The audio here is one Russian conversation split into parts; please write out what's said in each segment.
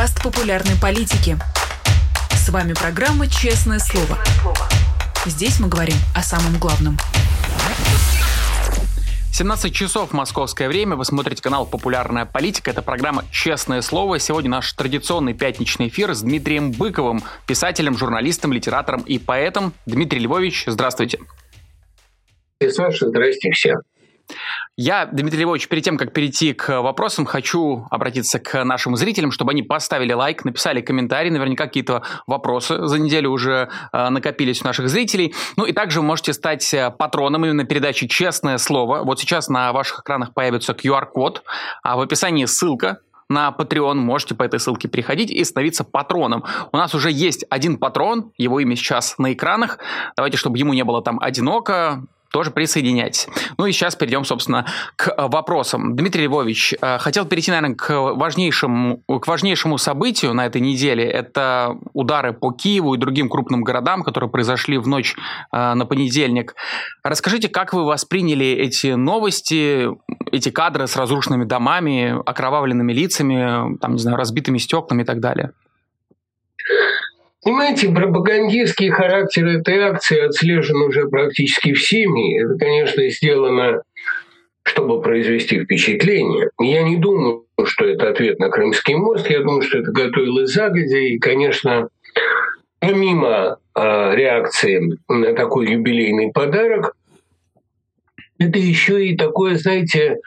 подкаст популярной политики. С вами программа «Честное слово». Здесь мы говорим о самом главном. 17 часов московское время. Вы смотрите канал «Популярная политика». Это программа «Честное слово». Сегодня наш традиционный пятничный эфир с Дмитрием Быковым, писателем, журналистом, литератором и поэтом. Дмитрий Львович, здравствуйте. Саша, здрасте всем. Я, Дмитрий Львович, перед тем, как перейти к вопросам, хочу обратиться к нашим зрителям, чтобы они поставили лайк, написали комментарий. Наверняка какие-то вопросы за неделю уже э, накопились у наших зрителей. Ну и также вы можете стать э, патроном именно передачи «Честное слово». Вот сейчас на ваших экранах появится QR-код, а в описании ссылка на Patreon. Можете по этой ссылке переходить и становиться патроном. У нас уже есть один патрон, его имя сейчас на экранах. Давайте, чтобы ему не было там одиноко, тоже присоединяйтесь. Ну и сейчас перейдем, собственно, к э, вопросам. Дмитрий Львович, э, хотел перейти, наверное, к важнейшему, к важнейшему событию на этой неделе. Это удары по Киеву и другим крупным городам, которые произошли в ночь э, на понедельник. Расскажите, как вы восприняли эти новости, эти кадры с разрушенными домами, окровавленными лицами, там, не знаю, разбитыми стеклами и так далее? Понимаете, пропагандистский характер этой акции отслежен уже практически всеми. Это, конечно, сделано, чтобы произвести впечатление. Я не думаю, что это ответ на Крымский мост. Я думаю, что это готовилось загодя. И, конечно, помимо э, реакции на такой юбилейный подарок, это еще и такое, знаете,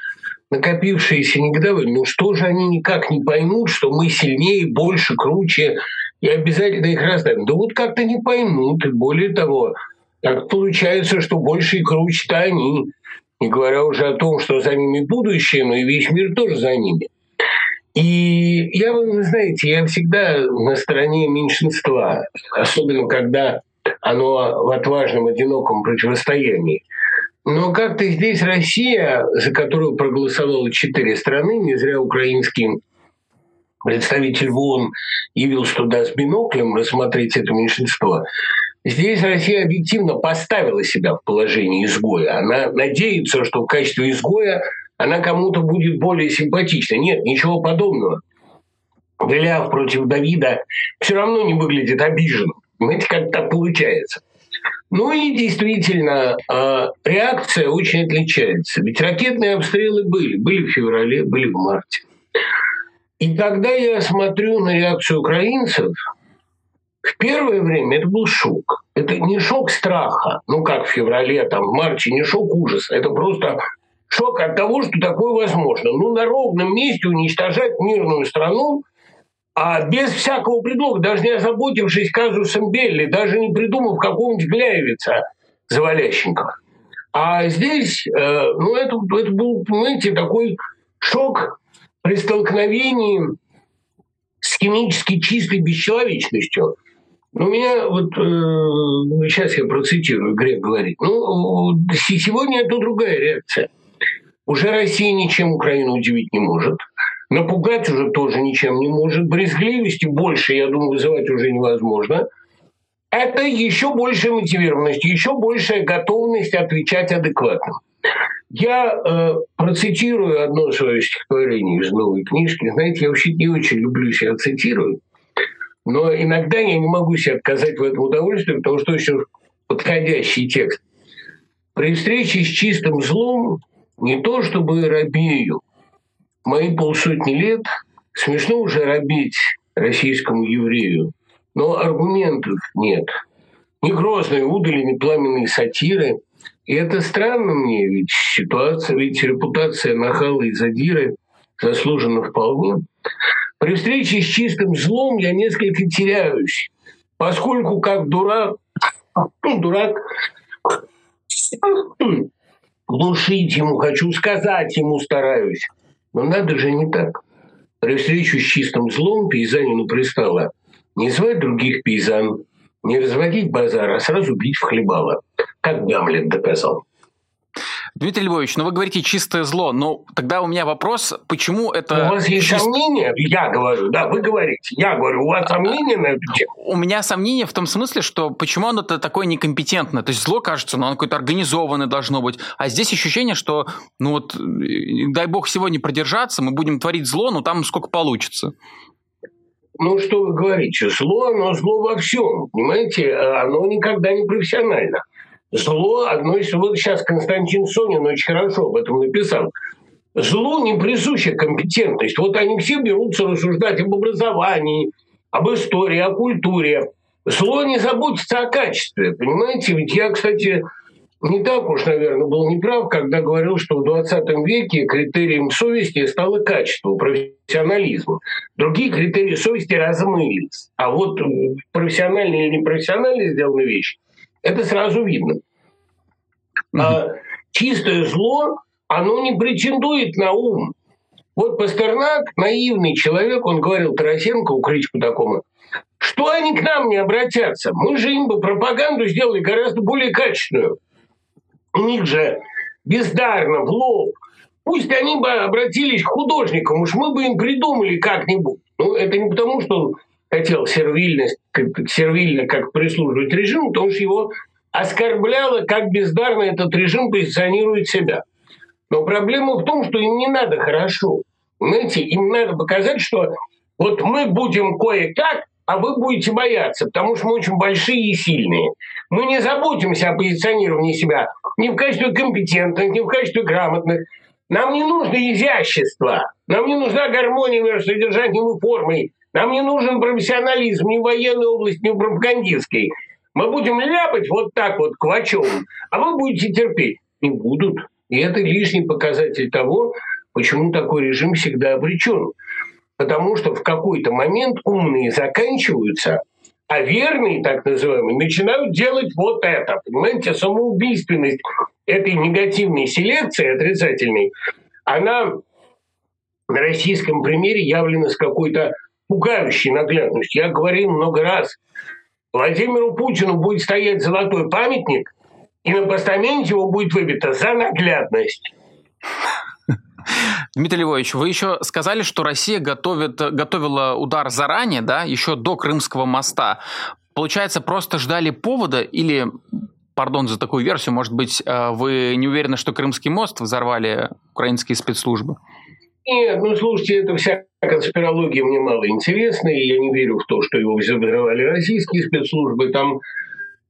накопившееся негодование. Ну что же они никак не поймут, что мы сильнее, больше, круче, и обязательно их раздавим. Да вот как-то не поймут. Более того, так получается, что больше и круче-то они. Не говоря уже о том, что за ними будущее, но и весь мир тоже за ними. И я, вы знаете, я всегда на стороне меньшинства, особенно когда оно в отважном, одиноком противостоянии. Но как-то здесь Россия, за которую проголосовало четыре страны, не зря украинским представитель ВОН явился туда с биноклем рассмотреть это меньшинство. Здесь Россия объективно поставила себя в положение изгоя. Она надеется, что в качестве изгоя она кому-то будет более симпатична. Нет, ничего подобного. Голиаф против Давида все равно не выглядит обиженным. Знаете, как так получается. Ну и действительно, а, реакция очень отличается. Ведь ракетные обстрелы были. Были в феврале, были в марте. И когда я смотрю на реакцию украинцев, в первое время это был шок. Это не шок страха, ну как в феврале, там, в марте, не шок ужаса. Это просто шок от того, что такое возможно. Ну, на ровном месте уничтожать мирную страну, а без всякого предлога, даже не озаботившись казусом Белли, даже не придумав какого-нибудь Гляевица Завалященкова. А здесь, э, ну, это, это был, понимаете, такой шок при столкновении с химически чистой бесчеловечностью. У меня вот э, сейчас я процитирую, Грек говорит, ну, сегодня это другая реакция. Уже Россия ничем Украину удивить не может. Напугать уже тоже ничем не может. Брезгливости больше, я думаю, вызывать уже невозможно. Это еще большая мотивированность, еще большая готовность отвечать адекватно. Я э, процитирую одно свое стихотворение из новой книжки. Знаете, я вообще не очень люблю себя цитировать, но иногда я не могу себе отказать в этом удовольствии, потому что очень подходящий текст. При встрече с чистым злом не то чтобы робею. Мои полсотни лет смешно уже робить российскому еврею, но аргументов нет. Ни грозные удали, ни пламенные сатиры – и это странно мне, ведь ситуация, ведь репутация нахала и задиры заслужена вполне. При встрече с чистым злом я несколько теряюсь, поскольку как дурак, ну, дурак, глушить ему хочу, сказать ему стараюсь. Но надо же не так. При встрече с чистым злом пейзанину пристало не звать других пейзан, не разводить базар, а сразу бить в хлебало, как Гамлет доказал. Дмитрий Львович, ну вы говорите чистое зло, но тогда у меня вопрос, почему это... У вас есть чист... сомнения? Я говорю, да, вы говорите. Я говорю, у вас сомнения на эту тему? У меня сомнения в том смысле, что почему оно -то такое некомпетентное. То есть зло кажется, ну оно какое-то организованное должно быть. А здесь ощущение, что, ну вот, дай бог сегодня продержаться, мы будем творить зло, но там сколько получится. Ну что вы говорите, зло, оно зло во всем, понимаете, оно никогда не профессионально. Зло одно из... Вот сейчас Константин Сонин очень хорошо об этом написал. Злу не присуща компетентность. Вот они все берутся рассуждать об образовании, об истории, о культуре. Зло не заботится о качестве, понимаете? Ведь я, кстати, не так уж, наверное, был неправ, когда говорил, что в 20 веке критерием совести стало качество, профессионализм. Другие критерии совести размылись. А вот профессиональные или непрофессиональные сделанные вещи, это сразу видно. А чистое зло, оно не претендует на ум. Вот Пастернак, наивный человек, он говорил Тарасенко, у критику такому, что они к нам не обратятся? Мы же им бы пропаганду сделали гораздо более качественную. Них же бездарно, в лоб. Пусть они бы обратились к художникам, уж мы бы им придумали как-нибудь. Ну, это не потому, что он хотел сервильность, сервильно как прислуживать режиму, потому что его оскорбляло, как бездарно этот режим позиционирует себя. Но проблема в том, что им не надо хорошо. Знаете, им надо показать, что вот мы будем кое-как, а вы будете бояться, потому что мы очень большие и сильные. Мы не заботимся о позиционировании себя ни в качестве компетентных, ни в качестве грамотных. Нам не нужно изящество, нам не нужна гармония между содержанием и формой, нам не нужен профессионализм ни в военной области, ни в пропагандистской. Мы будем ляпать вот так вот квачом, а вы будете терпеть. Не будут. И это лишний показатель того, почему такой режим всегда обречен. Потому что в какой-то момент умные заканчиваются, а верные, так называемые, начинают делать вот это. Понимаете, самоубийственность этой негативной селекции отрицательной, она на российском примере явлена с какой-то пугающей наглядностью. Я говорил много раз, Владимиру Путину будет стоять золотой памятник, и на постаменте его будет выбито за наглядность. Дмитрий Львович, вы еще сказали, что Россия готовит, готовила удар заранее, да, еще до Крымского моста. Получается, просто ждали повода или, пардон за такую версию, может быть, э, вы не уверены, что Крымский мост взорвали украинские спецслужбы? Нет, ну слушайте, это вся конспирология мне мало интересна, и я не верю в то, что его взорвали российские спецслужбы. Там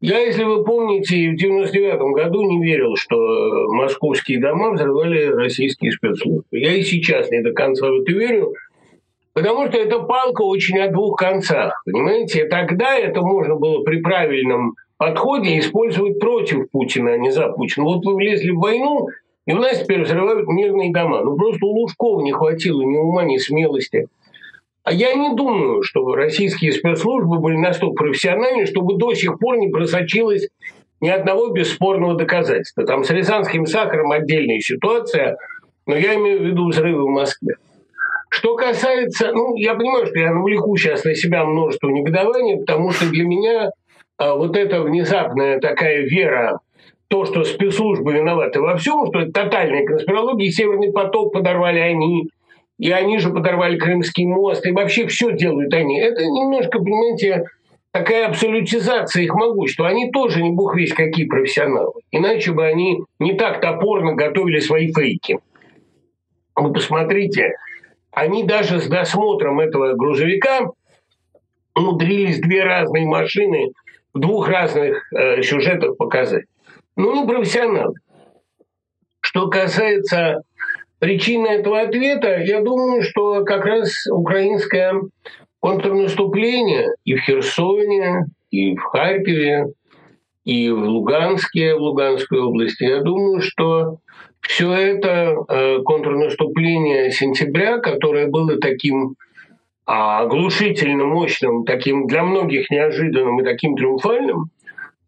я, если вы помните, в 99 году не верил, что московские дома взорвали российские спецслужбы. Я и сейчас не до конца в это верю, потому что эта палка очень о двух концах. Понимаете, тогда это можно было при правильном подходе использовать против Путина, а не за Путина. Вот вы влезли в войну, и у нас теперь взрывают мирные дома. Ну, просто у Лужкова не хватило ни ума, ни смелости. А я не думаю, что российские спецслужбы были настолько профессиональны, чтобы до сих пор не просочилось ни одного бесспорного доказательства. Там с рязанским сахаром отдельная ситуация, но я имею в виду взрывы в Москве. Что касается, ну, я понимаю, что я навлеку сейчас на себя множество негодования, потому что для меня а, вот эта внезапная такая вера то, что спецслужбы виноваты во всем, что это тотальная конспирология, Северный поток подорвали они, и они же подорвали Крымский мост, и вообще все делают они. Это немножко, понимаете, такая абсолютизация их могущества. Они тоже не бог весь какие профессионалы. Иначе бы они не так топорно готовили свои фейки. Вы посмотрите, они даже с досмотром этого грузовика умудрились две разные машины в двух разных э, сюжетах показать ну, не профессионалы. Что касается причины этого ответа, я думаю, что как раз украинское контрнаступление и в Херсоне, и в Харькове, и в Луганске, в Луганской области, я думаю, что все это э, контрнаступление сентября, которое было таким а, оглушительно мощным, таким для многих неожиданным и таким триумфальным,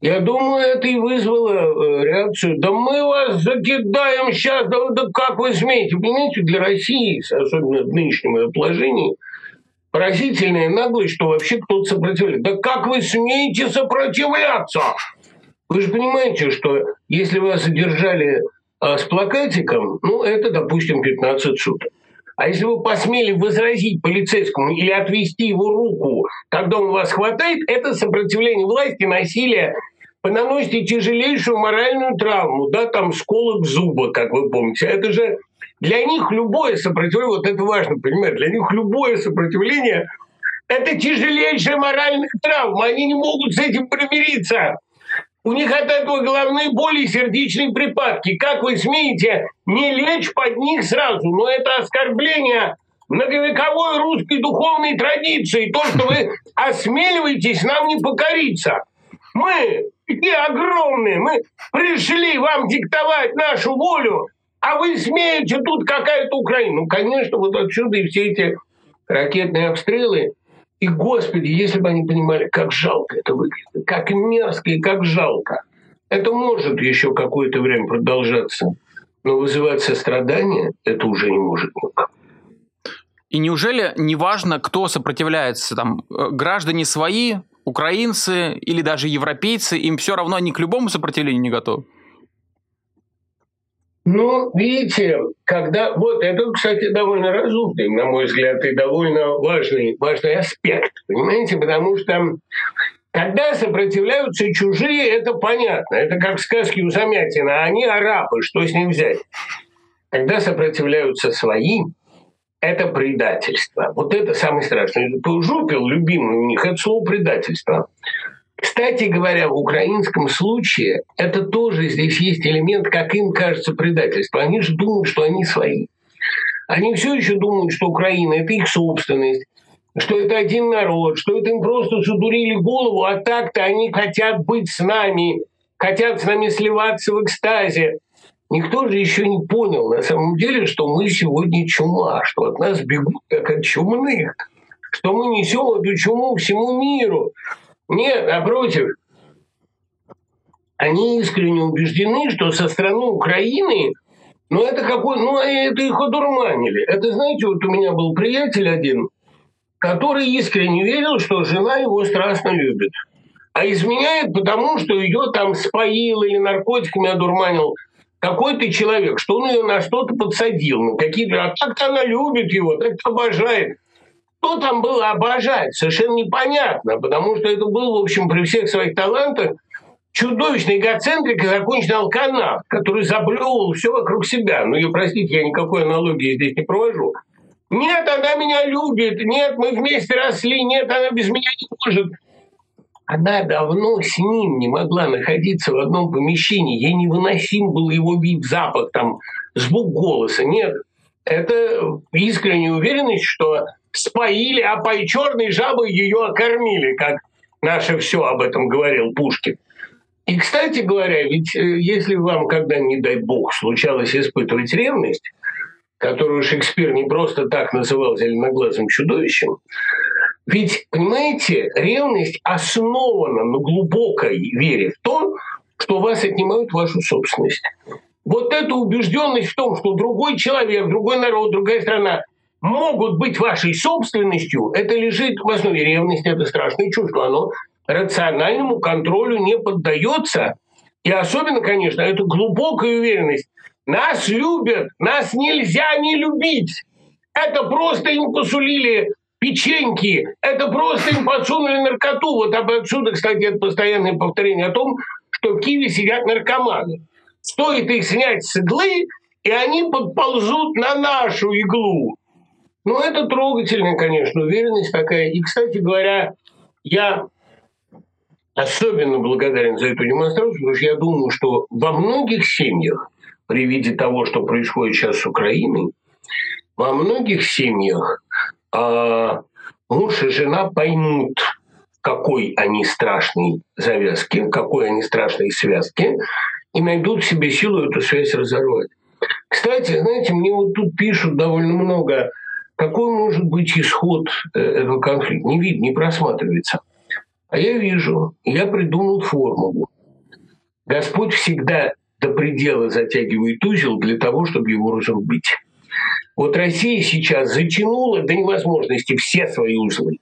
я думаю, это и вызвало э, реакцию. Да мы вас закидаем сейчас, да, да как вы смеете? Понимаете, для России, особенно в нынешнем положении, поразительная наглость, что вообще кто-то сопротивляется. Да как вы смеете сопротивляться? Вы же понимаете, что если вас задержали а, с плакатиком, ну, это, допустим, 15 суток. А если вы посмели возразить полицейскому или отвести его руку, когда он вас хватает, это сопротивление власти, насилие вы наносите тяжелейшую моральную травму, да, там сколок зуба, как вы помните. Это же для них любое сопротивление, вот это важно понимать, для них любое сопротивление Это тяжелейшая моральная травма. Они не могут с этим примириться. У них от этого головные боли и сердечные припадки. Как вы смеете не лечь под них сразу? Но это оскорбление многовековой русской духовной традиции. То, что вы осмеливаетесь нам не покориться. Мы такие огромные, мы пришли вам диктовать нашу волю, а вы смеете тут какая-то Украина. Ну, конечно, вот отсюда и все эти ракетные обстрелы. И, Господи, если бы они понимали, как жалко это выглядит, как мерзко и как жалко. Это может еще какое-то время продолжаться, но вызывать сострадание это уже не может никак. И неужели неважно, кто сопротивляется, там, э, граждане свои, украинцы или даже европейцы, им все равно они к любому сопротивлению не готовы? Ну, видите, когда... Вот это, кстати, довольно разумный, на мой взгляд, и довольно важный, важный аспект, понимаете? Потому что когда сопротивляются чужие, это понятно. Это как сказки у Замятина. Они арабы, что с ним взять? Когда сопротивляются свои, это предательство. Вот это самое страшное. Жупил, любимый у них, это слово предательство. Кстати говоря, в украинском случае это тоже здесь есть элемент, как им кажется, предательства. Они же думают, что они свои. Они все еще думают, что Украина – это их собственность, что это один народ, что это им просто задурили голову, а так-то они хотят быть с нами, хотят с нами сливаться в экстазе. Никто же еще не понял на самом деле, что мы сегодня чума, что от нас бегут как от чумных, что мы несем эту чуму всему миру, нет, напротив, они искренне убеждены, что со стороны Украины, ну это какой, ну это их одурманили. Это, знаете, вот у меня был приятель один, который искренне верил, что жена его страстно любит. А изменяет потому, что ее там споил или наркотиками одурманил какой-то человек, что он ее на что-то подсадил, на какие-то... А так-то она любит его, так-то обожает. Что там было обожать, совершенно непонятно, потому что это был, в общем, при всех своих талантах чудовищный эгоцентрик и законченный алканав, который заблевывал все вокруг себя. Ну, и простите, я никакой аналогии здесь не провожу. Нет, она меня любит, нет, мы вместе росли, нет, она без меня не может. Она давно с ним не могла находиться в одном помещении. Ей невыносим был его вид, запах, там, звук голоса. Нет, это искренняя уверенность, что споили, а пой черной жабы ее окормили, как наше все об этом говорил Пушкин. И, кстати говоря, ведь э, если вам когда, не дай бог, случалось испытывать ревность, которую Шекспир не просто так называл зеленоглазым чудовищем, ведь, понимаете, ревность основана на глубокой вере в то, что вас отнимают вашу собственность. Вот эта убежденность в том, что другой человек, другой народ, другая страна могут быть вашей собственностью, это лежит в основе ревности, это страшное чувство, оно рациональному контролю не поддается. И особенно, конечно, это глубокая уверенность. Нас любят, нас нельзя не любить. Это просто им посулили печеньки, это просто им подсунули наркоту. Вот об отсюда, кстати, это постоянное повторение о том, что в Киеве сидят наркоманы. Стоит их снять с иглы, и они подползут на нашу иглу. Ну, это трогательная, конечно, уверенность такая. И, кстати говоря, я особенно благодарен за эту демонстрацию, потому что я думаю, что во многих семьях при виде того, что происходит сейчас с Украиной, во многих семьях а, муж и жена поймут, какой они страшной завязки, какой они страшной связки, и найдут в себе силу эту связь разорвать. Кстати, знаете, мне вот тут пишут довольно много какой может быть исход э, этого конфликта? Не видно, не просматривается. А я вижу, я придумал формулу. Господь всегда до предела затягивает узел для того, чтобы его разрубить. Вот Россия сейчас затянула до невозможности все свои узлы.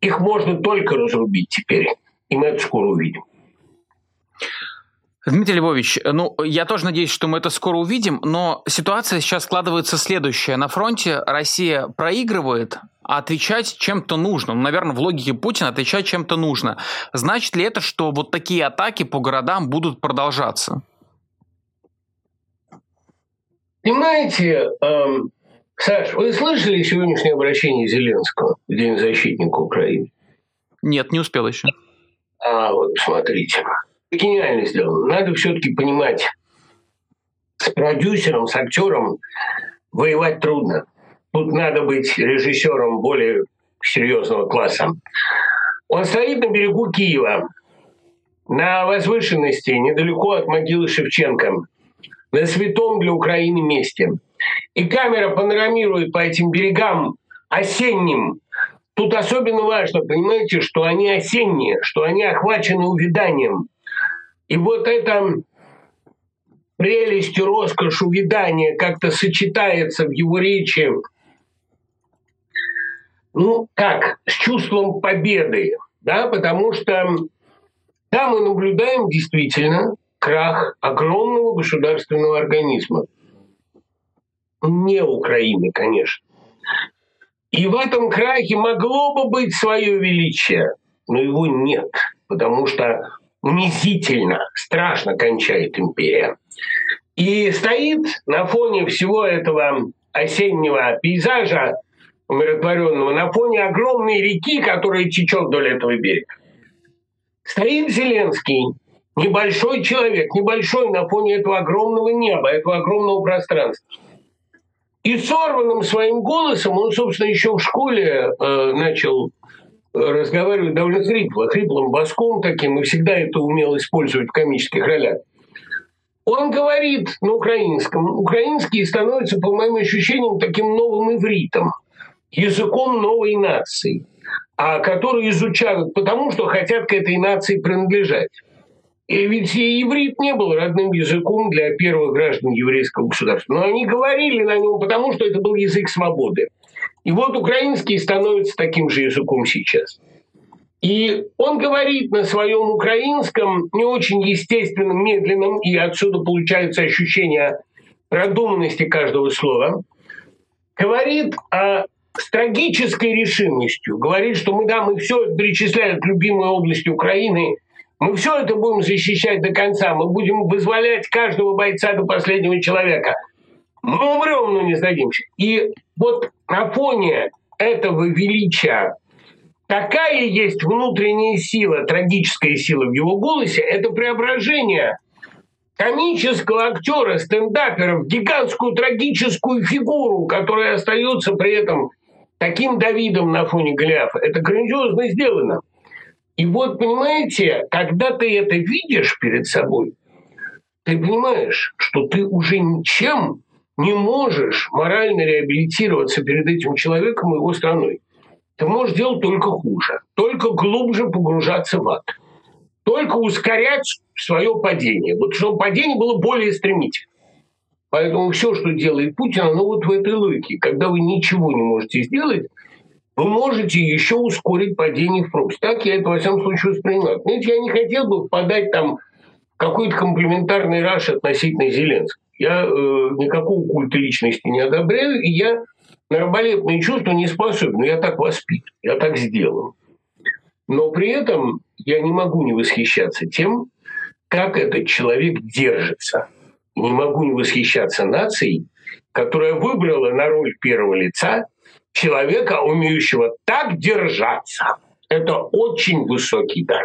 Их можно только разрубить теперь. И мы это скоро увидим. Дмитрий Львович, ну, я тоже надеюсь, что мы это скоро увидим, но ситуация сейчас складывается следующая. На фронте Россия проигрывает, а отвечать чем-то нужно. Ну, наверное, в логике Путина отвечать чем-то нужно. Значит ли это, что вот такие атаки по городам будут продолжаться? Понимаете, эм, Саш, вы слышали сегодняшнее обращение Зеленского? День защитника Украины? Нет, не успел еще. А вот смотрите, гениально сделано. Надо все-таки понимать, с продюсером, с актером воевать трудно. Тут надо быть режиссером более серьезного класса. Он стоит на берегу Киева, на возвышенности, недалеко от могилы Шевченко, на святом для Украины месте. И камера панорамирует по этим берегам осенним. Тут особенно важно, понимаете, что они осенние, что они охвачены увиданием. И вот это прелесть и роскошь увядания как-то сочетается в его речи, ну, как, с чувством победы, да, потому что да, мы наблюдаем действительно крах огромного государственного организма. Не Украины, конечно. И в этом крахе могло бы быть свое величие, но его нет, потому что унизительно, страшно кончает империя. И стоит на фоне всего этого осеннего пейзажа умиротворенного, на фоне огромной реки, которая течет вдоль этого берега. Стоит Зеленский, небольшой человек, небольшой на фоне этого огромного неба, этого огромного пространства. И сорванным своим голосом, он, собственно, еще в школе э, начал разговаривать довольно хрипло, хриплым баском таким, и всегда это умел использовать в комических ролях. Он говорит на украинском. Украинский становится, по моим ощущениям, таким новым ивритом, языком новой нации, а который изучают потому, что хотят к этой нации принадлежать. И ведь иврит не был родным языком для первых граждан еврейского государства. Но они говорили на нем, потому что это был язык свободы. И вот украинский становится таким же языком сейчас. И он говорит на своем украинском не очень естественном, медленном, и отсюда получается ощущение продуманности каждого слова. Говорит о с трагической решимостью говорит, что мы, да, мы все перечисляют любимые области Украины, мы все это будем защищать до конца, мы будем вызволять каждого бойца до последнего человека. Мы умрем, но не сдадимся. И вот на фоне этого величия такая есть внутренняя сила, трагическая сила в его голосе, это преображение комического актера, стендапера в гигантскую трагическую фигуру, которая остается при этом таким Давидом на фоне Голиафа. Это грандиозно сделано. И вот, понимаете, когда ты это видишь перед собой, ты понимаешь, что ты уже ничем не можешь морально реабилитироваться перед этим человеком и его страной. Ты можешь делать только хуже, только глубже погружаться в ад, только ускорять свое падение. Вот чтобы падение было более стремительным. Поэтому все, что делает Путин, оно вот в этой логике. Когда вы ничего не можете сделать, вы можете еще ускорить падение в пропасть. Так я это, во всяком случае, воспринимаю. Знаете, я не хотел бы впадать там в какой-то комплементарный раш относительно Зеленского. Я э, никакого культа личности не одобряю, и я на раболепные чувства не способен. Я так воспитан, я так сделан. Но при этом я не могу не восхищаться тем, как этот человек держится – не могу не восхищаться нацией, которая выбрала на роль первого лица человека, умеющего так держаться. Это очень высокий дар.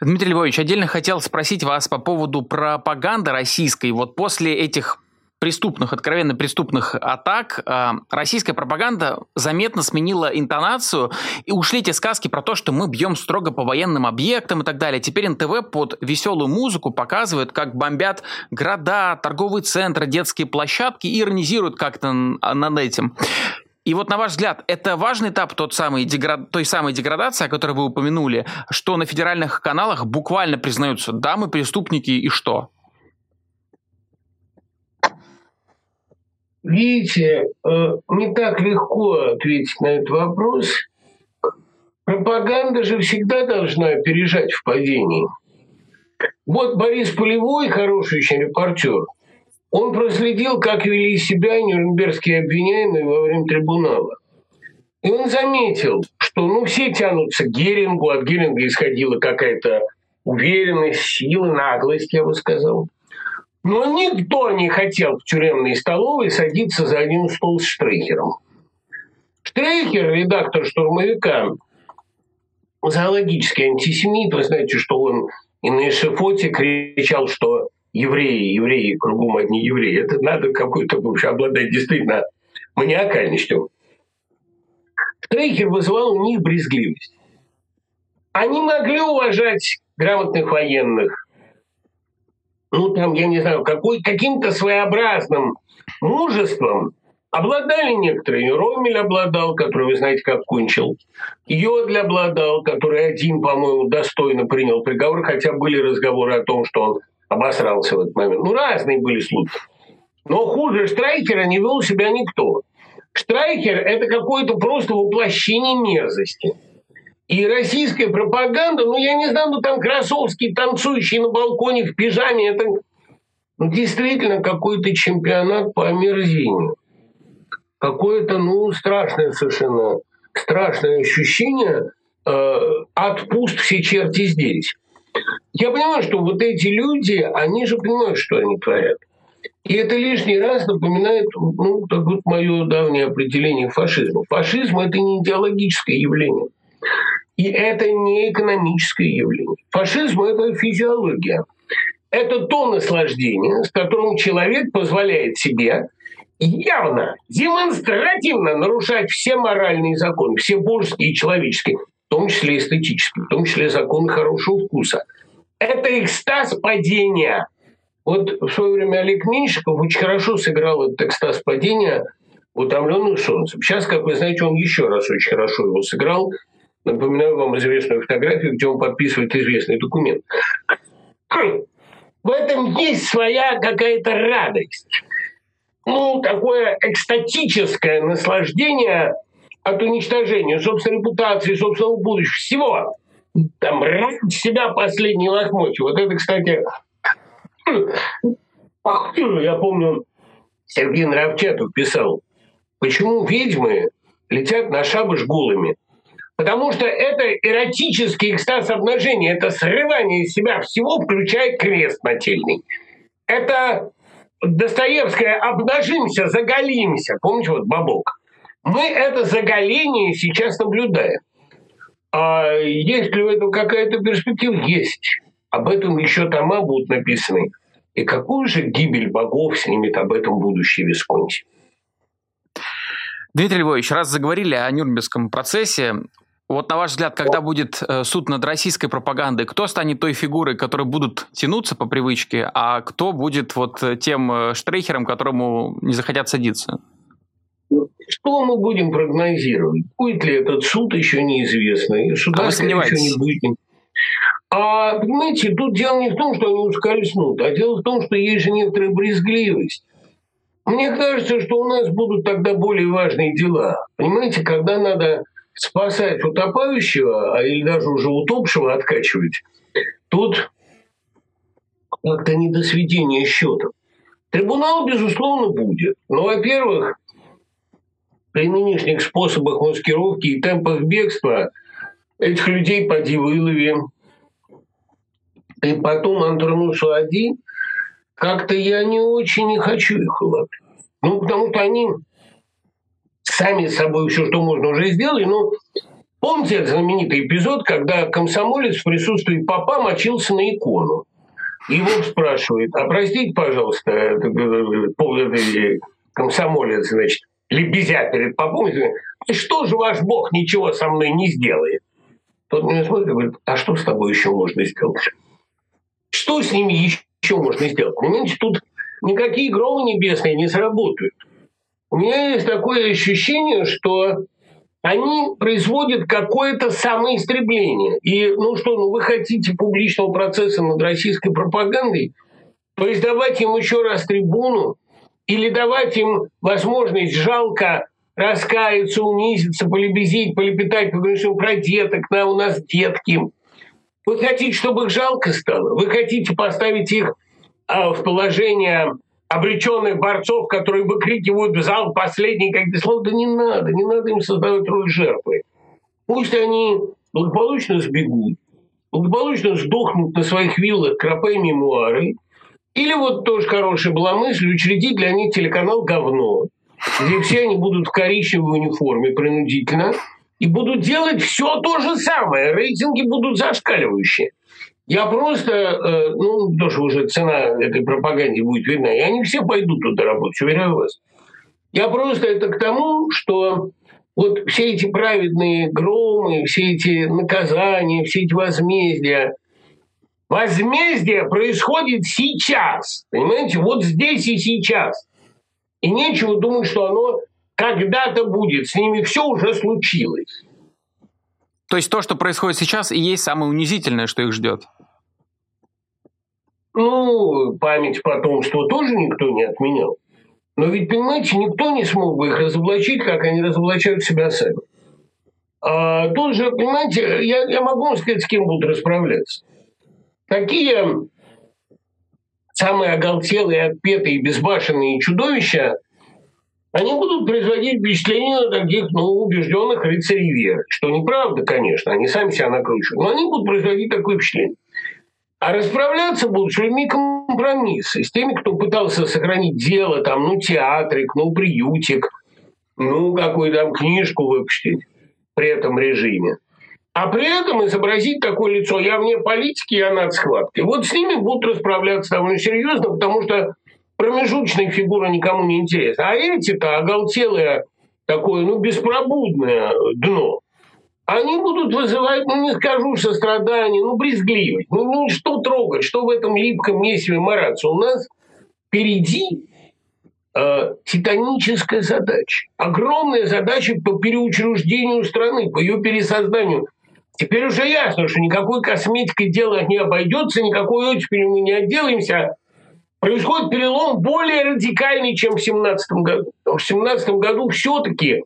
Дмитрий Львович, отдельно хотел спросить вас по поводу пропаганды российской. Вот после этих преступных, откровенно преступных атак, э, российская пропаганда заметно сменила интонацию, и ушли эти сказки про то, что мы бьем строго по военным объектам и так далее. Теперь НТВ под веселую музыку показывает, как бомбят города, торговые центры, детские площадки и иронизируют как-то над этим. И вот на ваш взгляд, это важный этап тот самый деград... той самой деградации, о которой вы упомянули, что на федеральных каналах буквально признаются, да, мы преступники и что? Видите, э, не так легко ответить на этот вопрос. Пропаганда же всегда должна опережать в падении. Вот Борис Полевой, хороший очень репортер, он проследил, как вели себя нюрнбергские обвиняемые во время трибунала. И он заметил, что ну, все тянутся к Герингу, от Геринга исходила какая-то уверенность, сила, наглость, я бы сказал. Но никто не хотел в тюремной столовой садиться за один стол с Штрейхером. Штрейхер, редактор «Штурмовика», зоологический антисемит, вы знаете, что он и на эшифоте кричал, что евреи, евреи, кругом одни евреи. Это надо какой-то вообще обладать действительно маниакальностью. Штрейхер вызывал у них брезгливость. Они могли уважать грамотных военных, ну там, я не знаю, какой, каким-то своеобразным мужеством обладали некоторые. Ромель обладал, который, вы знаете, как кончил. Йодль обладал, который один, по-моему, достойно принял приговор, хотя были разговоры о том, что он обосрался в этот момент. Ну, разные были случаи. Но хуже Штрайкера не вел себя никто. Штрайкер – это какое-то просто воплощение мерзости. И российская пропаганда, ну, я не знаю, ну, там Красовский, танцующий на балконе в пижаме, это ну, действительно какой-то чемпионат по омерзению. Какое-то, ну, страшное совершенно, страшное ощущение э, «отпуст все черти здесь». Я понимаю, что вот эти люди, они же понимают, что они творят. И это лишний раз напоминает, ну, так вот мое давнее определение фашизма. Фашизм – это не идеологическое явление. И это не экономическое явление. Фашизм – это физиология. Это то наслаждение, с которым человек позволяет себе явно, демонстративно нарушать все моральные законы, все божеские и человеческие, в том числе эстетические, в том числе законы хорошего вкуса. Это экстаз падения. Вот в свое время Олег Меньшиков очень хорошо сыграл этот экстаз падения «Утомленную солнцем». Сейчас, как вы знаете, он еще раз очень хорошо его сыграл. Напоминаю вам известную фотографию, где он подписывает известный документ. В этом есть своя какая-то радость. Ну, такое экстатическое наслаждение от уничтожения собственной репутации, собственного будущего, всего. Там ради себя последний лохмотья. Вот это, кстати, я помню, Сергей Нравчатов писал, почему ведьмы летят на шабаш голыми. Потому что это эротический экстаз обнажения, это срывание из себя всего, включая крест нательный. Это Достоевская «обнажимся, заголимся». Помните, вот бабок? Мы это заголение сейчас наблюдаем. А есть ли в этом какая-то перспектива? Есть. Об этом еще тома будут написаны. И какую же гибель богов снимет об этом будущий Висконти? Дмитрий Львович, раз заговорили о Нюрнбергском процессе, вот на ваш взгляд, когда будет э, суд над российской пропагандой, кто станет той фигурой, которые будут тянуться по привычке, а кто будет вот тем э, штрейхером, которому не захотят садиться? Что мы будем прогнозировать? Будет ли этот суд, еще неизвестно. И суда, а вы сомневаетесь? не будет. А, понимаете, тут дело не в том, что они ускользнут, а дело в том, что есть же некоторая брезгливость. Мне кажется, что у нас будут тогда более важные дела. Понимаете, когда надо спасать утопающего, а или даже уже утопшего откачивать, тут как-то не до сведения счетов. Трибунал, безусловно, будет. Но, во-первых, при нынешних способах маскировки и темпах бегства этих людей поди вылови. И потом Антронусу один, как-то я не очень не хочу их ловить. Ну, потому что они сами с собой все, что можно, уже сделали. Но помните этот знаменитый эпизод, когда комсомолец в присутствии папа мочился на икону? Его спрашивает, а простите, пожалуйста, это, это, комсомолец, значит, лебезя перед попом, и что же ваш Бог ничего со мной не сделает? Тот меня смотрит и говорит, а что с тобой еще можно сделать? Что с ними еще можно сделать? Понимаете, тут никакие громы небесные не сработают у меня есть такое ощущение, что они производят какое-то самоистребление. И, ну что, ну вы хотите публичного процесса над российской пропагандой, то есть давать им еще раз трибуну или давать им возможность жалко раскаяться, унизиться, полебезить, полепетать, поговорить что про деток, на, у нас детки. Вы хотите, чтобы их жалко стало? Вы хотите поставить их а, в положение обреченных борцов, которые выкрикивают в зал последний как-то слово, да не надо, не надо им создавать роль жертвы. Пусть они благополучно сбегут, благополучно сдохнут на своих виллах, кропая мемуары, или вот тоже хорошая была мысль, учредить для них телеканал «Говно». где все они будут в коричневой униформе принудительно и будут делать все то же самое. Рейтинги будут зашкаливающие. Я просто, э, ну, тоже уже цена этой пропаганде будет видна. И они все пойдут туда работать, уверяю вас. Я просто это к тому, что вот все эти праведные громы, все эти наказания, все эти возмездия, возмездие происходит сейчас, понимаете, вот здесь и сейчас. И нечего думать, что оно когда-то будет. С ними все уже случилось. То есть то, что происходит сейчас, и есть самое унизительное, что их ждет? Ну, память потомства тоже никто не отменял. Но ведь, понимаете, никто не смог бы их разоблачить, как они разоблачают себя сами. А тут же, понимаете, я, я могу вам сказать, с кем будут расправляться. Такие самые оголтелые, отпетые, безбашенные чудовища, они будут производить впечатление таких, ну, убежденных рыцарей веры. Что неправда, конечно, они сами себя накручивают, но они будут производить такое впечатление. А расправляться будут с людьми компромиссы, с теми, кто пытался сохранить дело, там, ну, театрик, ну, приютик, ну, какую там книжку выпустить при этом режиме. А при этом изобразить такое лицо, я вне политики, я над схваткой. Вот с ними будут расправляться довольно серьезно, потому что промежуточная фигура никому не интересна. А эти-то оголтелые такое, ну, беспробудное дно, они будут вызывать, ну, не скажу, сострадание, ну, брезгливость. Ну, ну, что трогать, что в этом липком месиве мараться? У нас впереди э, титаническая задача. Огромная задача по переучреждению страны, по ее пересозданию. Теперь уже ясно, что никакой косметикой дело не обойдется, никакой оттепелью мы не отделаемся. Происходит перелом более радикальный, чем в 2017 году. в 2017 году все-таки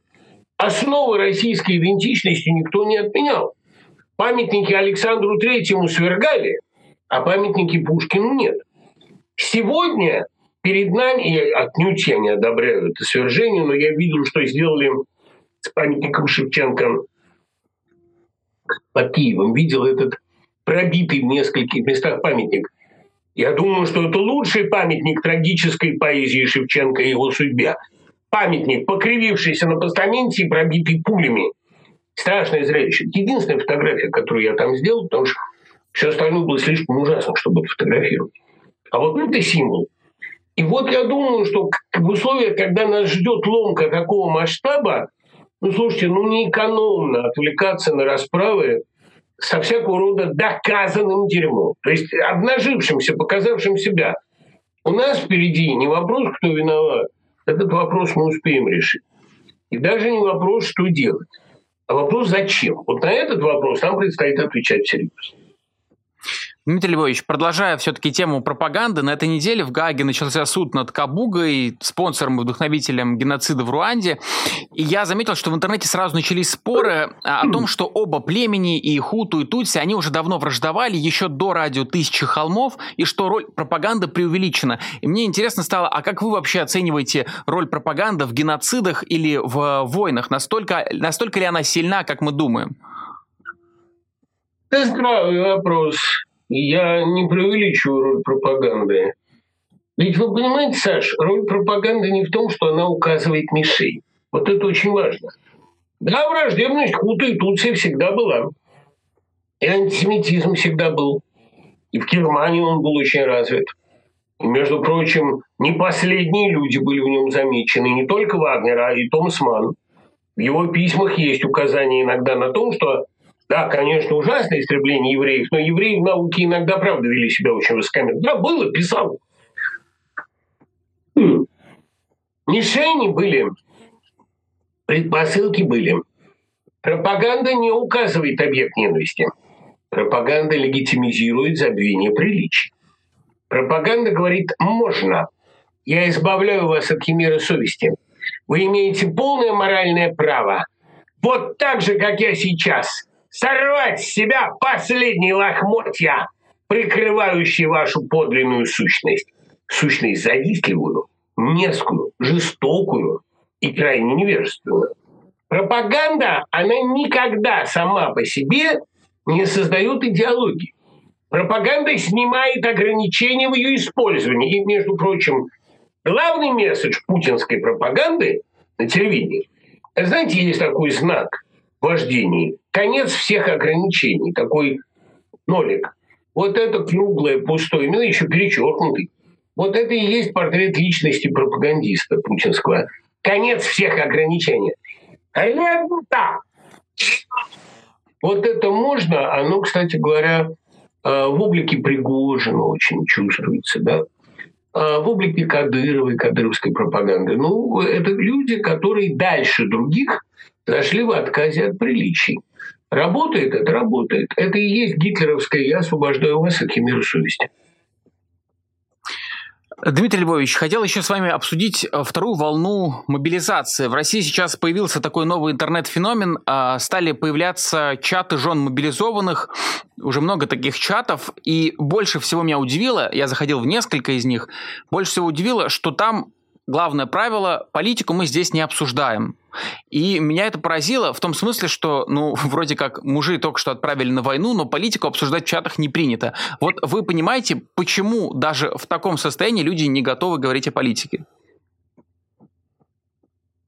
основы российской идентичности никто не отменял. Памятники Александру Третьему свергали, а памятники Пушкину нет. Сегодня перед нами, я отнюдь я не одобряю это свержение, но я видел, что сделали с памятником Шевченко под Киевом. Видел этот пробитый в нескольких местах памятник. Я думаю, что это лучший памятник трагической поэзии Шевченко и его судьбе памятник, покривившийся на постаменте и пробитый пулями. Страшное зрелище. Единственная фотография, которую я там сделал, потому что все остальное было слишком ужасно, чтобы фотографировать. А вот это символ. И вот я думаю, что в условиях, когда нас ждет ломка такого масштаба, ну, слушайте, ну, не экономно отвлекаться на расправы со всякого рода доказанным дерьмом. То есть обнажившимся, показавшим себя. У нас впереди не вопрос, кто виноват, этот вопрос мы успеем решить. И даже не вопрос, что делать, а вопрос зачем. Вот на этот вопрос нам предстоит отвечать серьезно. Дмитрий Львович, продолжая все-таки тему пропаганды, на этой неделе в Гааге начался суд над Кабугой, спонсором и вдохновителем геноцида в Руанде. И я заметил, что в интернете сразу начались споры о том, что оба племени, и Хуту, и Тутси, они уже давно враждовали, еще до радио «Тысячи холмов», и что роль пропаганды преувеличена. И мне интересно стало, а как вы вообще оцениваете роль пропаганды в геноцидах или в войнах? Настолько, настолько ли она сильна, как мы думаем? Это здравый вопрос я не преувеличиваю роль пропаганды. Ведь вы понимаете, Саш, роль пропаганды не в том, что она указывает мишень. Вот это очень важно. Да, враждебность Хута и Туции всегда была. И антисемитизм всегда был. И в Германии он был очень развит. И, между прочим, не последние люди были в нем замечены. Не только Вагнер, а и Томас Манн. В его письмах есть указания иногда на том, что да, конечно, ужасное истребление евреев, но евреи в науке иногда, правда, вели себя очень высокомерно. Да, было, писал. Хм. Мишени были, предпосылки были. Пропаганда не указывает объект ненависти. Пропаганда легитимизирует забвение приличий. Пропаганда говорит «можно». Я избавляю вас от химеры совести. Вы имеете полное моральное право. Вот так же, как я сейчас – сорвать с себя последние лохмотья, прикрывающие вашу подлинную сущность. Сущность завистливую, мерзкую, жестокую и крайне невежественную. Пропаганда, она никогда сама по себе не создает идеологии. Пропаганда снимает ограничения в ее использовании. И, между прочим, Главный месседж путинской пропаганды на телевидении. Знаете, есть такой знак вождении. Конец всех ограничений. Такой нолик. Вот это круглое, пустое, именно еще перечеркнутый. Вот это и есть портрет личности пропагандиста путинского. Конец всех ограничений. Лента! Вот это можно, оно, кстати говоря, э, в облике Пригожина очень чувствуется, да? А в облике Кадыровой, кадыровской пропаганды. Ну, это люди, которые дальше других зашли в отказе от приличий. Работает это, работает. Это и есть гитлеровское «я освобождаю вас от химеры совести». Дмитрий Львович, хотел еще с вами обсудить э, вторую волну мобилизации. В России сейчас появился такой новый интернет-феномен. А, стали появляться чаты жен мобилизованных. Уже много таких чатов. И больше всего меня удивило, я заходил в несколько из них, больше всего удивило, что там главное правило – политику мы здесь не обсуждаем. И меня это поразило в том смысле, что, ну, вроде как мужи только что отправили на войну, но политику обсуждать в чатах не принято. Вот вы понимаете, почему даже в таком состоянии люди не готовы говорить о политике?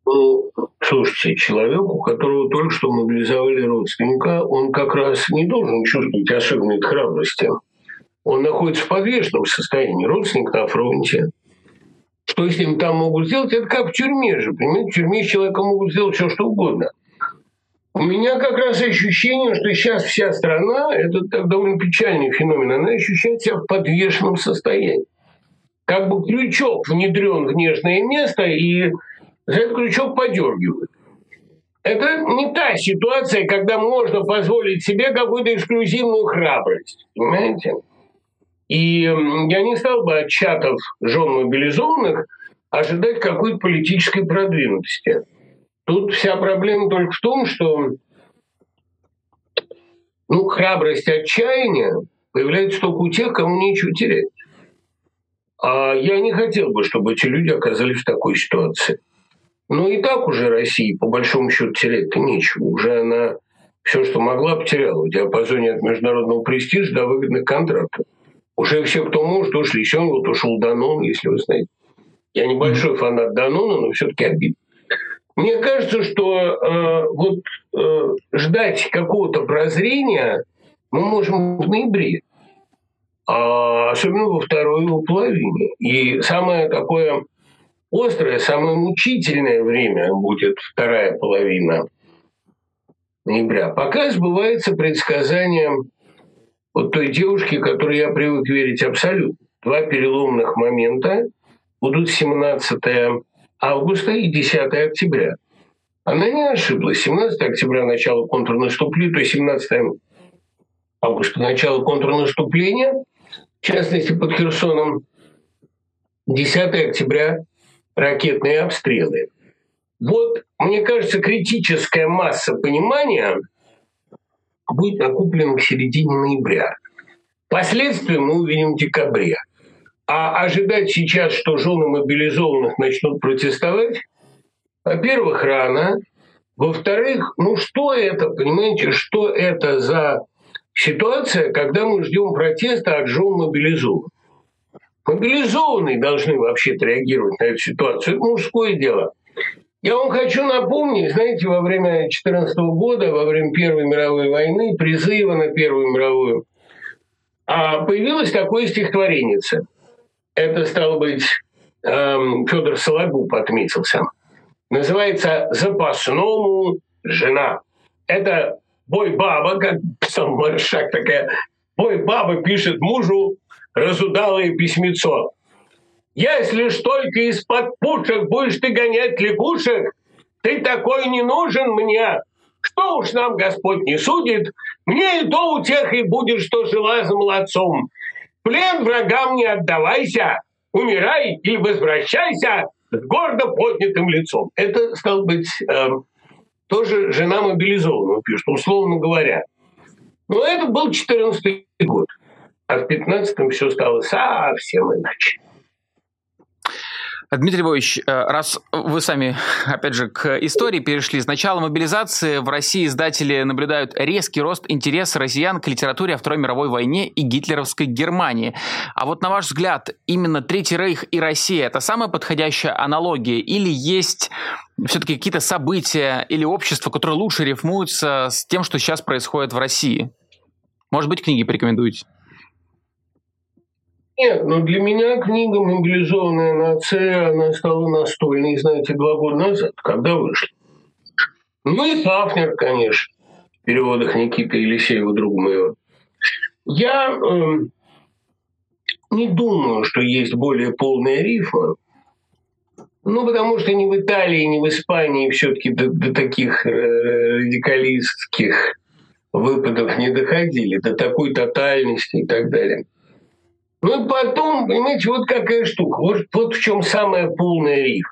Ну, слушайте, человеку, которого только что мобилизовали родственника, он как раз не должен чувствовать особенной храбрости. Он находится в подвешенном состоянии. Родственник на фронте, что с ним там могут сделать, это как в тюрьме же, понимаете? В тюрьме с человеком могут сделать все, что угодно. У меня как раз ощущение, что сейчас вся страна, это довольно печальный феномен, она ощущает себя в подвешенном состоянии. Как бы крючок внедрен в нежное место, и за этот крючок подергивают. Это не та ситуация, когда можно позволить себе какую-то эксклюзивную храбрость. Понимаете? И я не стал бы от чатов жен мобилизованных ожидать какой-то политической продвинутости. Тут вся проблема только в том, что ну, храбрость отчаяния появляется только у тех, кому нечего терять. А я не хотел бы, чтобы эти люди оказались в такой ситуации. Но и так уже России, по большому счету, терять-то нечего. Уже она все, что могла, потеряла в диапазоне от международного престижа до выгодных контрактов. Уже все, кто может, ушли. Еще вот ушел Данон, если вы знаете. Я небольшой фанат Данона, но все-таки обидно. Мне кажется, что э, вот э, ждать какого-то прозрения мы можем в ноябре, а особенно во второй его половине. И самое такое острое, самое мучительное время будет вторая половина ноября. Пока сбывается предсказание вот той девушки, которой я привык верить абсолютно. Два переломных момента будут 17 августа и 10 октября. Она не ошиблась. 17 октября начало контрнаступления, то есть 17 августа начало контрнаступления, в частности под Херсоном. 10 октября ракетные обстрелы. Вот, мне кажется, критическая масса понимания – будет накоплено к середине ноября. Последствия мы увидим в декабре. А ожидать сейчас, что жены мобилизованных начнут протестовать, во-первых, рано. Во-вторых, ну что это, понимаете, что это за ситуация, когда мы ждем протеста от жен мобилизованных? Мобилизованные должны вообще-то реагировать на эту ситуацию. Это мужское дело. Я вам хочу напомнить, знаете, во время 2014 года, во время Первой мировой войны, призыва на Первую мировую, а появилось такое стихотворение. Это, стало быть, эм, Федор Сологуб отметился. Называется «Запасному жена». Это бой-баба, как писал Маршак, такая бой-баба пишет мужу разудалое письмецо. Если ж только из-под пушек будешь ты гонять лягушек, ты такой не нужен мне. Что уж нам Господь не судит, мне и то у тех и будешь, что жила за молодцом. Плен врагам не отдавайся, умирай или возвращайся с гордо поднятым лицом. Это, стал быть, э, тоже жена мобилизованного пишет, условно говоря. Но это был 14 год. А в 15-м все стало совсем иначе. Дмитрий Львович, э, раз вы сами, опять же, к истории перешли, с начала мобилизации в России издатели наблюдают резкий рост интереса россиян к литературе о Второй мировой войне и гитлеровской Германии. А вот на ваш взгляд, именно Третий Рейх и Россия – это самая подходящая аналогия или есть все-таки какие-то события или общества, которые лучше рифмуются с тем, что сейчас происходит в России? Может быть, книги порекомендуете? Нет, но для меня книга «Мобилизованная нация», она стала настольной, знаете, два года назад, когда вышла. Ну и Хафнер, конечно, в переводах Никиты Елисеева, друга моего. Я э, не думаю, что есть более полная рифма, ну, потому что ни в Италии, ни в Испании все-таки до, до таких э, радикалистских выпадов не доходили, до такой тотальности и так далее. Ну и потом, понимаете, вот какая штука. Вот, вот в чем самая полная риф.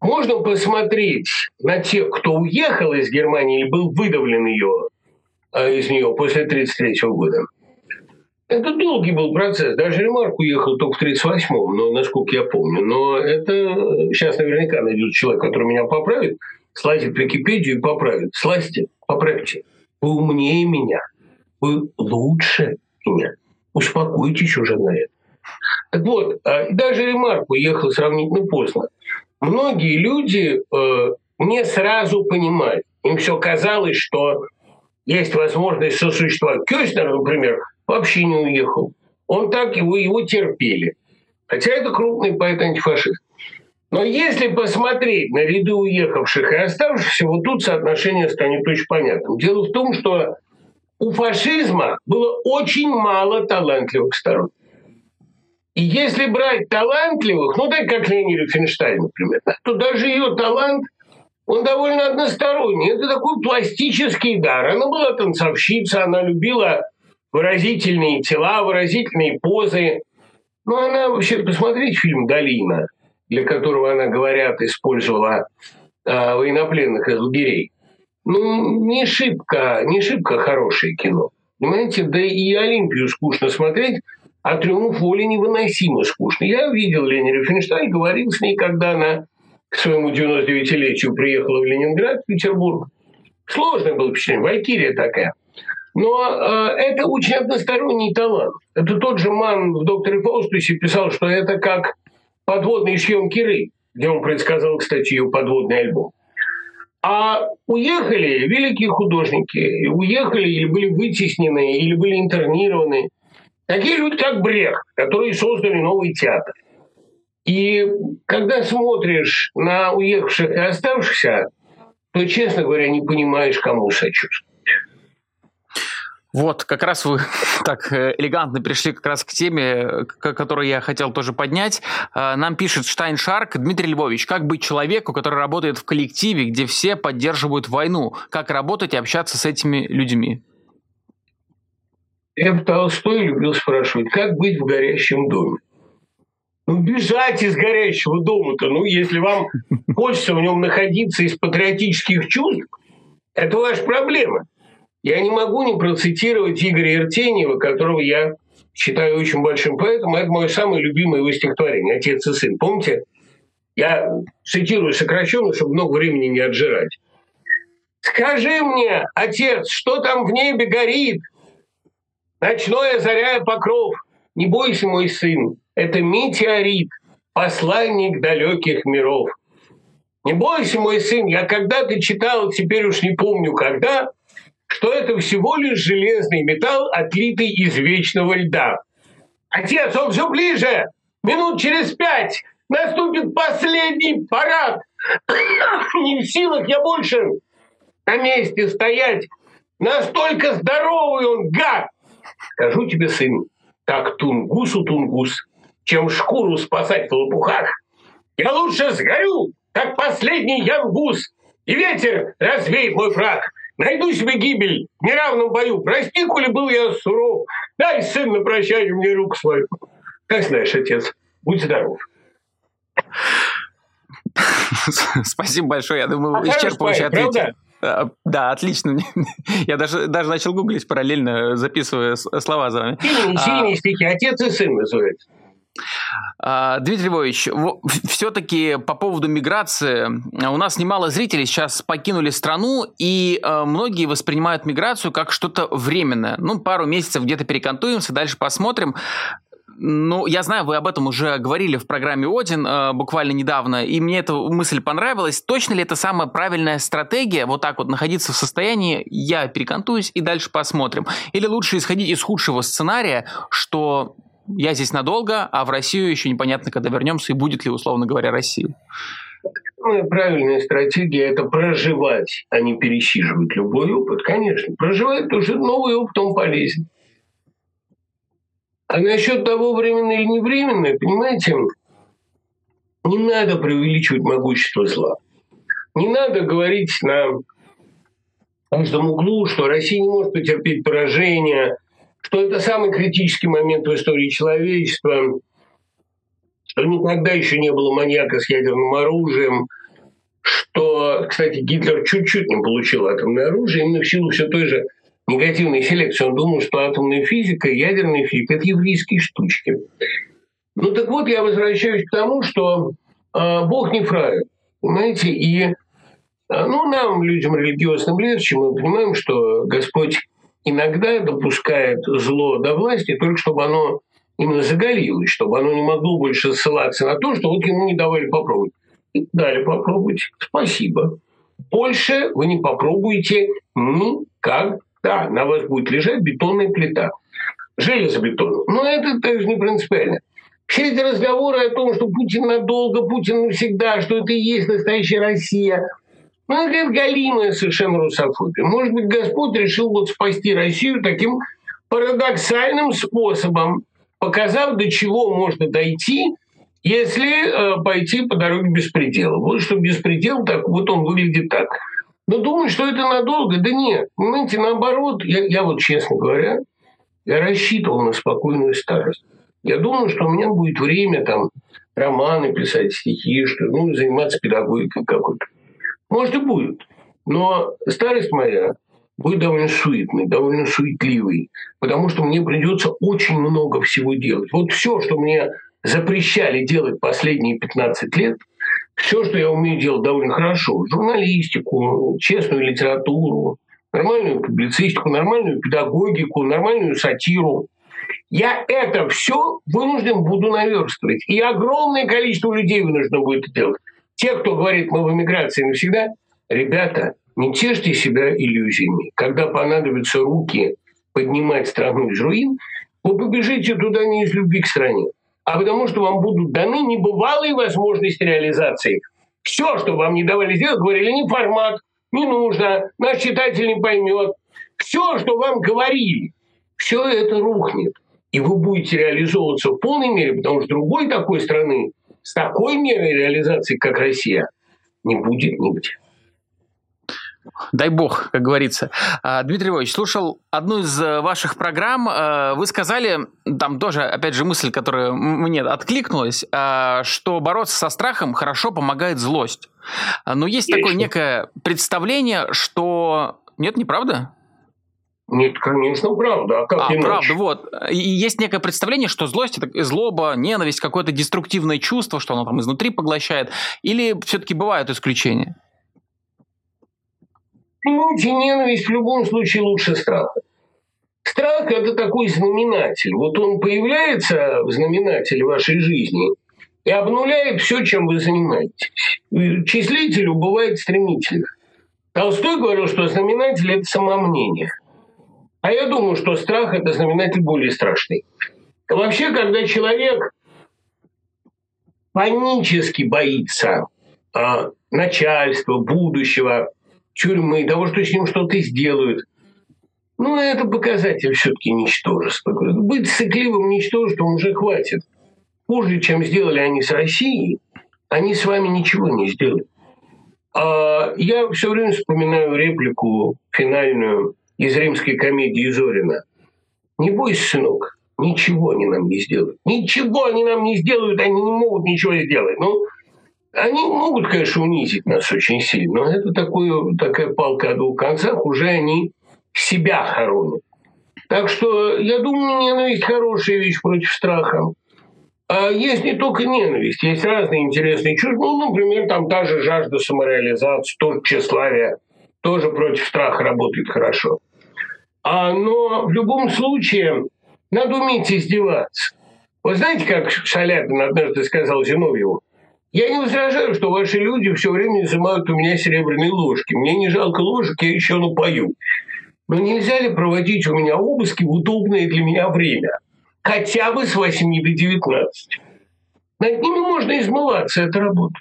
Можно посмотреть на тех, кто уехал из Германии или был выдавлен ее, а, из нее после 1933 года. Это долгий был процесс. Даже Ремарк уехал только в 1938-м, но, насколько я помню. Но это сейчас наверняка найдет человек, который меня поправит, слазит в Википедию и поправит. Слазьте, поправьте. Вы умнее меня. Вы лучше меня. Успокойтесь уже на это. Так вот, а, даже Ремарк уехал сравнительно поздно. Многие люди э, не сразу понимали. Им все казалось, что есть возможность сосуществовать. Кёстнер, например, вообще не уехал. Он так его, его терпели. Хотя это крупный поэт-антифашист. Но если посмотреть на ряды уехавших и оставшихся, вот тут соотношение станет очень понятным. Дело в том, что у фашизма было очень мало талантливых сторон. И если брать талантливых, ну так как Лени Рифенштайн, например, то даже ее талант, он довольно односторонний. Это такой пластический дар. Она была танцовщица, она любила выразительные тела, выразительные позы. Ну, она вообще, посмотрите фильм «Долина», для которого она, говорят, использовала э, военнопленных из лагерей. Ну, не шибко, не шибко хорошее кино. Понимаете, да и Олимпию скучно смотреть, а «Триумф воли» невыносимо скучно. Я видел Лени Рифенштайн, говорил с ней, когда она к своему 99-летию приехала в Ленинград, в Петербург. Сложное было впечатление, валькирия такая – но э, это очень односторонний талант. Это тот же Ман в «Докторе Фаустусе» писал, что это как подводный шьем Киры, где он предсказал, кстати, ее подводный альбом. А уехали великие художники, уехали или были вытеснены, или были интернированы. Такие люди, как Брех, которые создали новый театр. И когда смотришь на уехавших и оставшихся, то, честно говоря, не понимаешь, кому сочувствовать. Вот, как раз вы так э, элегантно пришли как раз к теме, которую я хотел тоже поднять. Э, нам пишет Штайн Шарк Дмитрий Львович, как быть человеку, который работает в коллективе, где все поддерживают войну? Как работать и общаться с этими людьми? Я Толстой любил спрашивать, как быть в горящем доме? Ну, бежать из горящего дома-то, ну, если вам хочется в нем находиться из патриотических чувств, это ваша проблема. Я не могу не процитировать Игоря Иртеньева, которого я считаю очень большим поэтом. Это мое самое любимое его стихотворение «Отец и сын». Помните? Я цитирую сокращенно, чтобы много времени не отжирать. «Скажи мне, отец, что там в небе горит? Ночной озаряя покров. Не бойся, мой сын, это метеорит, посланник далеких миров. Не бойся, мой сын, я когда-то читал, теперь уж не помню когда, что это всего лишь железный металл, отлитый из вечного льда. Отец, он все ближе! Минут через пять наступит последний парад. Не в силах я больше на месте стоять. Настолько здоровый он, гад! Скажу тебе, сын, так тунгусу тунгус, чем шкуру спасать в лопухах. Я лучше сгорю, как последний янгус, и ветер развеет мой фраг. Найду себе гибель в неравном бою. Прости, коли был я суров. Дай, сын, на прощание мне руку свою. Как знаешь, отец, будь здоров. Спасибо большое. Я думаю, а исчерпывающе ответил. Правда? Да, отлично. Я даже, даже начал гуглить параллельно, записывая слова за вами. Сильные, сильные а... стихи. Отец и сын называется. А, Дмитрий Львович, все-таки по поводу миграции, у нас немало зрителей сейчас покинули страну, и а, многие воспринимают миграцию как что-то временное. Ну, пару месяцев где-то перекантуемся, дальше посмотрим. Ну, я знаю, вы об этом уже говорили в программе «Один» э, буквально недавно, и мне эта мысль понравилась. Точно ли это самая правильная стратегия, вот так вот находиться в состоянии «я перекантуюсь и дальше посмотрим»? Или лучше исходить из худшего сценария, что я здесь надолго, а в Россию еще непонятно, когда вернемся, и будет ли, условно говоря, Россия? Самая правильная стратегия – это проживать, а не пересиживать любой опыт, конечно. Проживать, потому что новый опыт, он полезен. А насчет того, временно или не временно, понимаете, не надо преувеличивать могущество зла. Не надо говорить на каждом углу, что Россия не может потерпеть поражение, что это самый критический момент в истории человечества, никогда еще не было маньяка с ядерным оружием, что, кстати, Гитлер чуть-чуть не получил атомное оружие именно в силу все той же негативной селекции. Он думал, что атомная физика ядерная физика – это еврейские штучки. Ну так вот, я возвращаюсь к тому, что э, Бог не фраер, понимаете, и э, ну, нам, людям религиозным легче, мы понимаем, что Господь иногда допускает зло до власти, только чтобы оно именно заголилось, чтобы оно не могло больше ссылаться на то, что вот ему не давали попробовать. И дали попробовать. Спасибо. Больше вы не попробуете никогда. Да, на вас будет лежать бетонная плита. Железобетон. Но это также не принципиально. Все эти разговоры о том, что Путин надолго, Путин навсегда, что это и есть настоящая Россия, ну, это галимая совершенно русофобия. Может быть, Господь решил вот спасти Россию таким парадоксальным способом, показав, до чего можно дойти, если э, пойти по дороге беспредела. Вот что беспредел, так вот он выглядит так – но думаю, что это надолго. Да нет. Понимаете, наоборот, я, я вот, честно говоря, я рассчитывал на спокойную старость. Я думаю, что у меня будет время там романы писать, стихи, что, ну, заниматься педагогикой какой-то. Может и будет. Но старость моя будет довольно суетной, довольно суетливой, потому что мне придется очень много всего делать. Вот все, что мне запрещали делать последние 15 лет – все, что я умею делать довольно хорошо, журналистику, честную литературу, нормальную публицистику, нормальную педагогику, нормальную сатиру, я это все вынужден буду наверстывать. И огромное количество людей вынуждено будет это делать. Те, кто говорит, мы в эмиграции навсегда, ребята, не тешьте себя иллюзиями. Когда понадобятся руки поднимать страну из руин, вы побежите туда не из любви к стране, а потому что вам будут даны небывалые возможности реализации. Все, что вам не давали сделать, говорили, не формат, не нужно, наш читатель не поймет. Все, что вам говорили, все это рухнет. И вы будете реализовываться в полной мере, потому что другой такой страны с такой мерой реализации, как Россия, не будет нигде. Дай бог, как говорится. А, Дмитрий Львович, слушал одну из э, ваших программ. Э, вы сказали, там тоже, опять же, мысль, которая мне откликнулась, а, что бороться со страхом хорошо помогает злость. Но есть такое некое представление, что... Нет, неправда? Нет, конечно, правда. А как а, иначе? правда, вот. И есть некое представление, что злость это злоба, ненависть, какое-то деструктивное чувство, что оно там изнутри поглощает. Или все-таки бывают исключения? Понимаете, ненависть в любом случае лучше страха. Страх – это такой знаменатель. Вот он появляется в знаменателе вашей жизни и обнуляет все, чем вы занимаетесь. Числителю бывает стремительно. Толстой говорил, что знаменатель – это самомнение. А я думаю, что страх – это знаменатель более страшный. Вообще, когда человек панически боится а, начальства, будущего, тюрьмы, того, что с ним что-то сделают. Ну, это показатель все-таки ничтожества. Быть сыкливым ничтожеством уже хватит. Хуже, чем сделали они с Россией, они с вами ничего не сделают. А я все время вспоминаю реплику финальную из римской комедии Зорина. «Не бойся, сынок, ничего они нам не сделают. Ничего они нам не сделают, они не могут ничего сделать. Ну, они могут, конечно, унизить нас очень сильно, но это такое, такая палка о двух концах, уже они себя хоронят. Так что я думаю, ненависть хорошая вещь против страха. А есть не только ненависть, есть разные интересные чувства. Ну, например, там та же жажда самореализации, тоже тщеславие, тоже против страха работает хорошо. А, но в любом случае надо уметь издеваться. Вы знаете, как Шаляпин однажды сказал Зиновьеву? Я не возражаю, что ваши люди все время изымают у меня серебряные ложки. Мне не жалко ложек, я еще напою. Но нельзя ли проводить у меня обыски в удобное для меня время? Хотя бы с 8 до 19. Над ними можно измываться, это работа.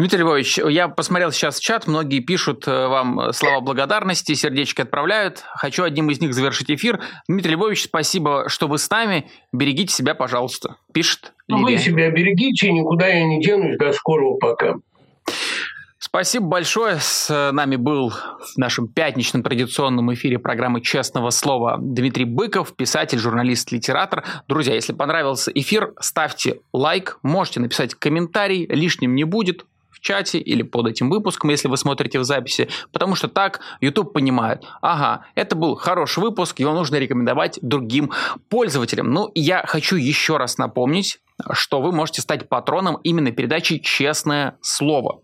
Дмитрий Львович, я посмотрел сейчас чат, многие пишут э, вам слова благодарности, сердечки отправляют. Хочу одним из них завершить эфир. Дмитрий Львович, спасибо, что вы с нами. Берегите себя, пожалуйста. Пишет Лилия. Вы себя берегите, никуда я не денусь. До скорого пока. Спасибо большое. С нами был в нашем пятничном традиционном эфире программы «Честного слова» Дмитрий Быков, писатель, журналист, литератор. Друзья, если понравился эфир, ставьте лайк, можете написать комментарий, лишним не будет в чате или под этим выпуском, если вы смотрите в записи, потому что так YouTube понимает, ага, это был хороший выпуск, его нужно рекомендовать другим пользователям. Ну, я хочу еще раз напомнить, что вы можете стать патроном именно передачи «Честное слово».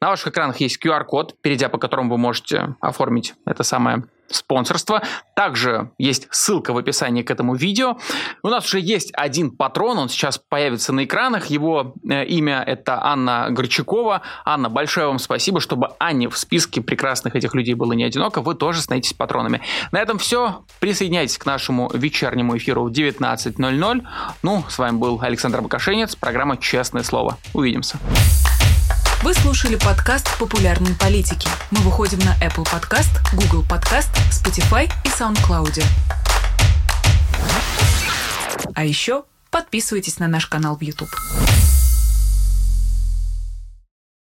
На ваших экранах есть QR-код, перейдя по которому вы можете оформить это самое спонсорства. Также есть ссылка в описании к этому видео. У нас уже есть один патрон, он сейчас появится на экранах. Его э, имя это Анна Горчакова. Анна, большое вам спасибо, чтобы Анне в списке прекрасных этих людей было не одиноко. Вы тоже становитесь патронами. На этом все. Присоединяйтесь к нашему вечернему эфиру в 19.00. Ну, с вами был Александр Бакашенец, программа «Честное слово». Увидимся. Вы слушали подкаст «Популярные политики». Мы выходим на Apple Podcast, Google Podcast, Spotify и SoundCloud. А еще подписывайтесь на наш канал в YouTube.